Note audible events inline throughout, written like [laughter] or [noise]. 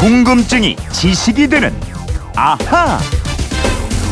궁금증이 지식이 되는 아하.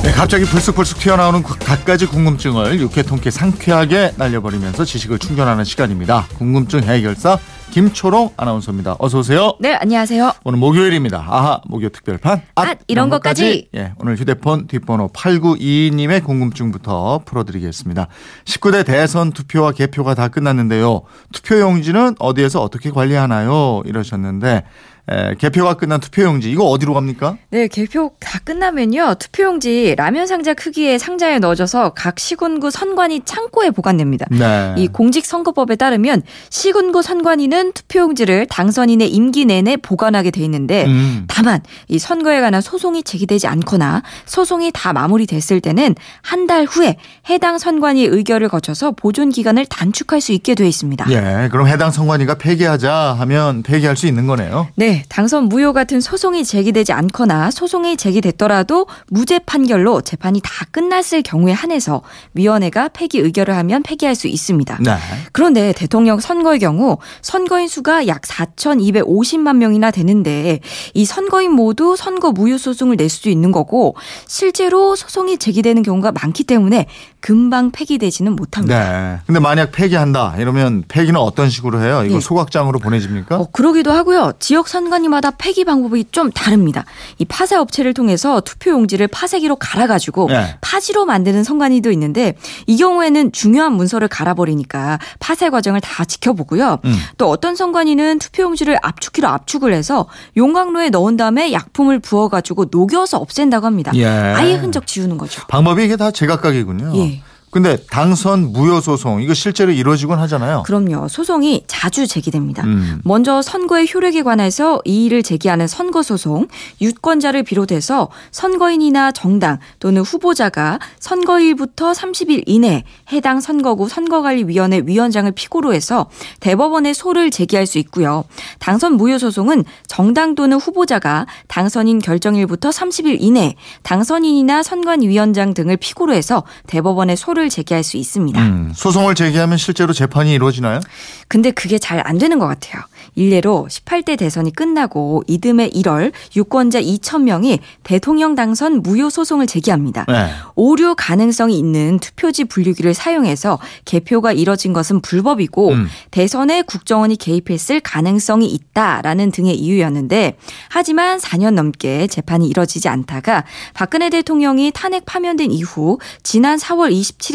네, 갑자기 불쑥불쑥 튀어나오는 구- 갖가지 궁금증을 육회 통쾌 상쾌하게 날려버리면서 지식을 충전하는 시간입니다. 궁금증 해결사 김초롱 아나운서입니다. 어서 오세요. 네, 안녕하세요. 오늘 목요일입니다. 아하 목요 특별판. 앗, 이런 것까지. 예, 오늘 휴대폰 뒷번호 8922님의 궁금증부터 풀어드리겠습니다. 19대 대선 투표와 개표가 다 끝났는데요. 투표용지는 어디에서 어떻게 관리하나요? 이러셨는데 에, 개표가 끝난 투표용지 이거 어디로 갑니까? 네, 개표 다 끝나면요. 투표용지 라면 상자 크기의 상자에 넣어져서 각 시군구 선관위 창고에 보관됩니다. 네. 이 공직선거법에 따르면 시군구 선관위는 투표용지를 당선인의 임기 내내 보관하게 돼 있는데 음. 다만 이 선거에 관한 소송이 제기되지 않거나 소송이 다 마무리됐을 때는 한 달 후에 해당 선관위 의결을 거쳐서 보존 기간을 단축할 수 있게 돼 있습니다. 예, 그럼 해당 선관위가 폐기하자 하면 폐기할 수 있는 거네요. 네, 당선 무효 같은 소송이 제기되지 않거나 소송이 제기됐더라도 무죄 판결로 재판이 다 끝났을 경우에 한해서 위원회가 폐기 의결을 하면 폐기할 수 있습니다. 네. 그런데 대통령 선거의 경우 선거인 수가 약 4,250만 명이나 되는데 이 선거인 모두 선거 무효 소송을 낼 수 있는 거고 실제로 소송이 제기되는 경우가 많기 때문에 금방 폐기되지는 못합니다. 네. 근데 만약 폐기한다 이러면 폐기는 어떤 식으로 해요? 이거 네. 소각장으로 보내집니까? 어, 그러기도 하고요. 지역 선관위마다 폐기 방법이 좀 다릅니다. 이 파쇄 업체를 통해서 투표 용지를 파쇄기로 갈아가지고 네. 파지로 만드는 선관위도 있는데 이 경우에는 중요한 문서를 갈아버리니까 파쇄 과정을 다 지켜보고요. 음. 또 어떤 선관위는 투표 용지를 압축기로 압축을 해서 용광로에 넣은 다음에 약품을 부어가지고 녹여서 없앤다고 합니다. 예. 아예 흔적 지우는 거죠. 방법이 이게 다 제각각이군요. 예. 근데 당선 무효 소송 이거 실제로 이루어지곤 하잖아요. 그럼요. 소송이 자주 제기됩니다. 음. 먼저 선거의 효력에 관해서 이의를 제기하는 선거 소송, 유권자를 비롯해서 선거인이나 정당 또는 후보자가 선거일부터 30일 이내 해당 선거구 선거관리위원회 위원장을 피고로 해서 대법원에 소를 제기할 수 있고요. 당선 무효 소송은 정당 또는 후보자가 당선인 결정일부터 30일 이내 당선인이나 선관위원장 등을 피고로 해서 대법원에 소를 제기할 수 있습니다. 음, 소송을 제기하면 실제로 재판이 이루어지나요? 근데 그게 잘 안 되는 것 같아요. 일례로 18대 대선이 끝나고 이듬해 1월 유권자 2천 명이 대통령 당선 무효 소송을 제기합니다. 네. 오류 가능성이 있는 투표지 분류기를 사용해서 개표가 이뤄진 것은 불법이고 음. 대선에 국정원이 개입했을 가능성이 있다라는 등의 이유였는데 하지만 4년 넘게 재판이 이뤄지지 않다가 박근혜 대통령이 탄핵 파면된 이후 지난 4월 27일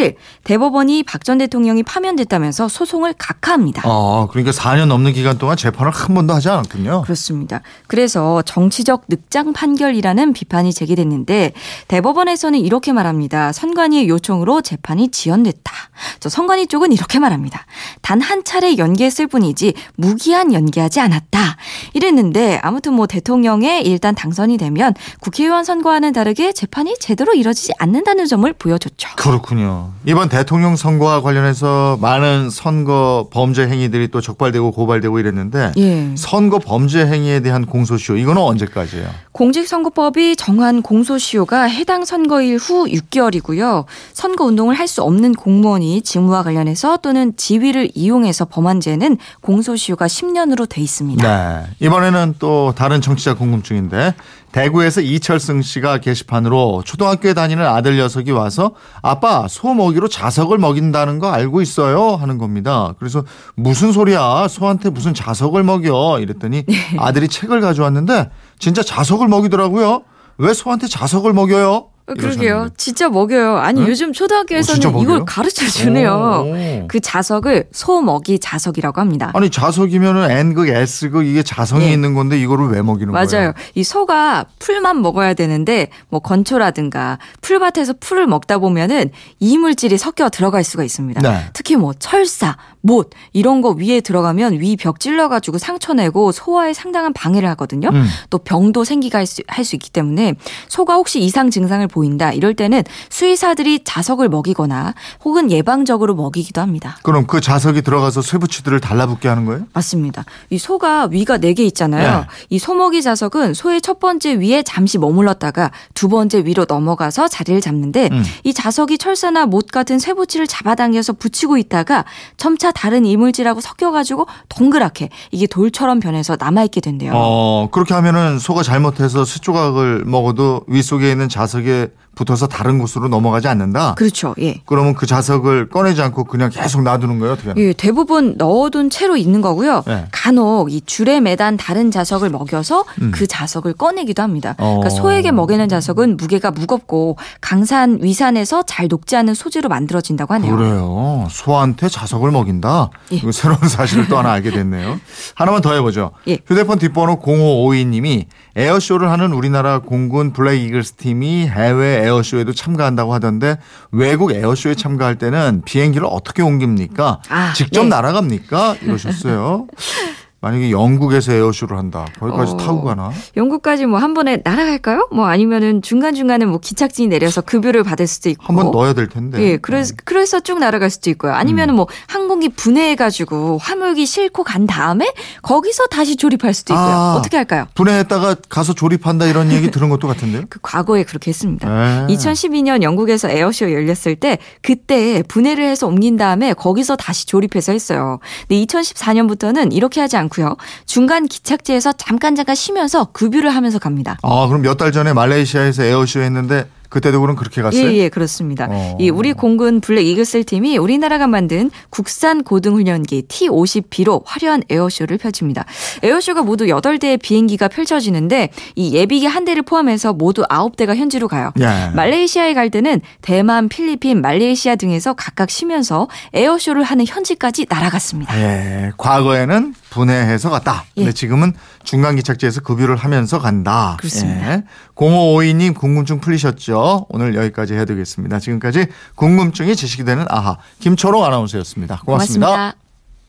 대법원이 박 전 대통령이 파면됐다면서 소송을 각하합니다. 어, 그러니까 4년 넘는 기간 동안 재판을 한 번도 하지 않았군요. 그렇습니다. 그래서 정치적 늑장 판결이라는 비판이 제기됐는데 대법원에서는 이렇게 말합니다. 선관위의 요청으로 재판이 지연됐다. 저 선관위 쪽은 이렇게 말합니다. 단 한 차례 연기했을 뿐이지 무기한 연기하지 않았다. 이랬는데 아무튼 뭐 대통령에 일단 당선이 되면 국회의원 선거와는 다르게 재판이 제대로 이뤄지지 않는다는 점을 보여줬죠. 그렇군 요. 이번 대통령 선거와 관련해서 많은 선거 범죄 행위들이 또 적발되고 고발되고 이랬는데 예. 선거 범죄 행위에 대한 공소시효 이거는 언제까지예요? 공직선거법이 정한 공소시효가 해당 선거일 후 6개월이고요. 선거 운동을 할 수 없는 공무원이 직무와 관련해서 또는 지위를 이용해서 범한 죄는 공소시효가 10년으로 돼 있습니다. 네. 이번에는 또 다른 정치자 궁금증인데 대구에서 이철승 씨가 게시판으로 초등학교에 다니는 아들 녀석이 와서 아빠 소 먹이로 자석을 먹인다는 거 알고 있어요 하는 겁니다. 그래서 무슨 소리야 소한테 무슨 자석을 먹여 이랬더니 네. 아들이 책을 가져왔는데 진짜 자석을 먹이더라고요. 왜 소한테 자석을 먹여요? 어, 그러게요. 진짜 먹여요. 아니 응? 요즘 어, 초등학교에서는 먹여요? 이걸 가르쳐 주네요. 오. 그 자석을 소먹이 자석이라고 합니다. 아니 자석이면은 N극 S극 이게 자성이 예. 있는 건데 이거를 왜 먹이는 거예요? 맞아요. 이 소가 풀만 먹어야 되는데 뭐 건초라든가 풀밭에서 풀을 먹다 보면은 이물질이 섞여 들어갈 수가 있습니다. 네. 특히 뭐 철사, 못 이런 거 위에 들어가면 위 벽 찔러 가지고 상처 내고 소화에 상당한 방해를 하거든요. 음. 또 병도 생기가 할수 있기 때문에 소가 혹시 이상 증상을 보인다. 이럴 때는 수의사들이 자석을 먹이거나 혹은 예방적으로 먹이기도 합니다. 그럼 그 자석이 들어가서 쇠붙이들을 달라붙게 하는 거예요? 맞습니다. 이 소가 위가 네 개 있잖아요. 네. 이 소먹이 자석은 소의 첫 번째 위에 잠시 머물렀다가 두 번째 위로 넘어가서 자리를 잡는데 음. 이 자석이 철사나 못 같은 쇠붙이를 잡아당겨서 붙이고 있다가 점차 다른 이물질하고 섞여가지고 동그랗게 이게 돌처럼 변해서 남아있게 된대요. 어, 그렇게 하면은 소가 잘못해서 쇠조각을 먹어도 윗속에 있는 자석에 that 붙어서 다른 곳으로 넘어가지 않는다? 그렇죠. 예. 그러면 그 자석을 꺼내지 않고 그냥 계속 놔두는 거예요? 어떻게? 예, 대부분 넣어둔 채로 있는 거고요. 네. 간혹 이 줄에 매단 다른 자석을 먹여서 그 자석을 꺼내기도 합니다. 음. 어. 그러니까 소에게 먹이는 자석은 무게가 무겁고 강산 위산에서 잘 녹지 않은 소재로 만들어진다고 하네요. 그래요. 소한테 자석을 먹인다. 예. 이거 새로운 사실을 또 하나 알게 됐네요. 하나만 더 해보죠. 예. 휴대폰 뒷번호 0552님이 에어쇼를 하는 우리나라 공군 블랙 이글스 팀이 해외 에어쇼에도 참가한다고 하던데 외국 에어쇼에 참가할 때는 비행기를 어떻게 옮깁니까? 아, 직접 네. 날아갑니까? 이러셨어요. [laughs] 만약에 영국에서 에어쇼를 한다. 거기까지 어. 타고 가나? 영국까지 뭐 한 번에 날아갈까요? 뭐 아니면은 중간 중간에 뭐 기착지에 내려서 급유를 받을 수도 있고. 한 번 넣어야 될 텐데. 예, 그래서, 그래서 쭉 날아갈 수도 있고요. 아니면은 뭐 항공기 분해해가지고 화물기 싣고 간 다음에 거기서 다시 조립할 수도 있고요. 아. 어떻게 할까요? 분해했다가 가서 조립한다 이런 얘기 들은 것도 같은데요? [laughs] 그 과거에 그렇게 했습니다. 네. 2012년 영국에서 에어쇼 열렸을 때 그때 분해를 해서 옮긴 다음에 거기서 다시 조립해서 했어요. 근데 2014년부터는 이렇게 하지 않고 요. 중간 기착지에서 잠깐 잠깐 쉬면서 급유를 하면서 갑니다. 아, 그럼 몇 달 전에 말레이시아에서 에어쇼 했는데 그때도 그럼 그렇게 갔어요? 예, 예, 그렇습니다. 어. 이 우리 공군 블랙 이글스 팀이 우리나라가 만든 국산 고등훈련기 T-50B로 화려한 에어쇼를 펼칩니다. 에어쇼가 모두 8대의 비행기가 펼쳐지는데 이 예비기 한 대를 포함해서 모두 9대가 현지로 가요. 예. 말레이시아에 갈 때는 대만, 필리핀, 말레이시아 등에서 각각 쉬면서 에어쇼를 하는 현지까지 날아갔습니다. 예, 과거에는 분해해서 갔다. 근데 예. 지금은 중간 기착지에서 급유를 하면서 간다. 그렇습니다. 예. 0552님 궁금증 풀리셨죠? 오늘 여기까지 해드리겠습니다. 지금까지 궁금증이 지식이 되는 아하 김초롱 아나운서였습니다 고맙습니다. 고맙습니다.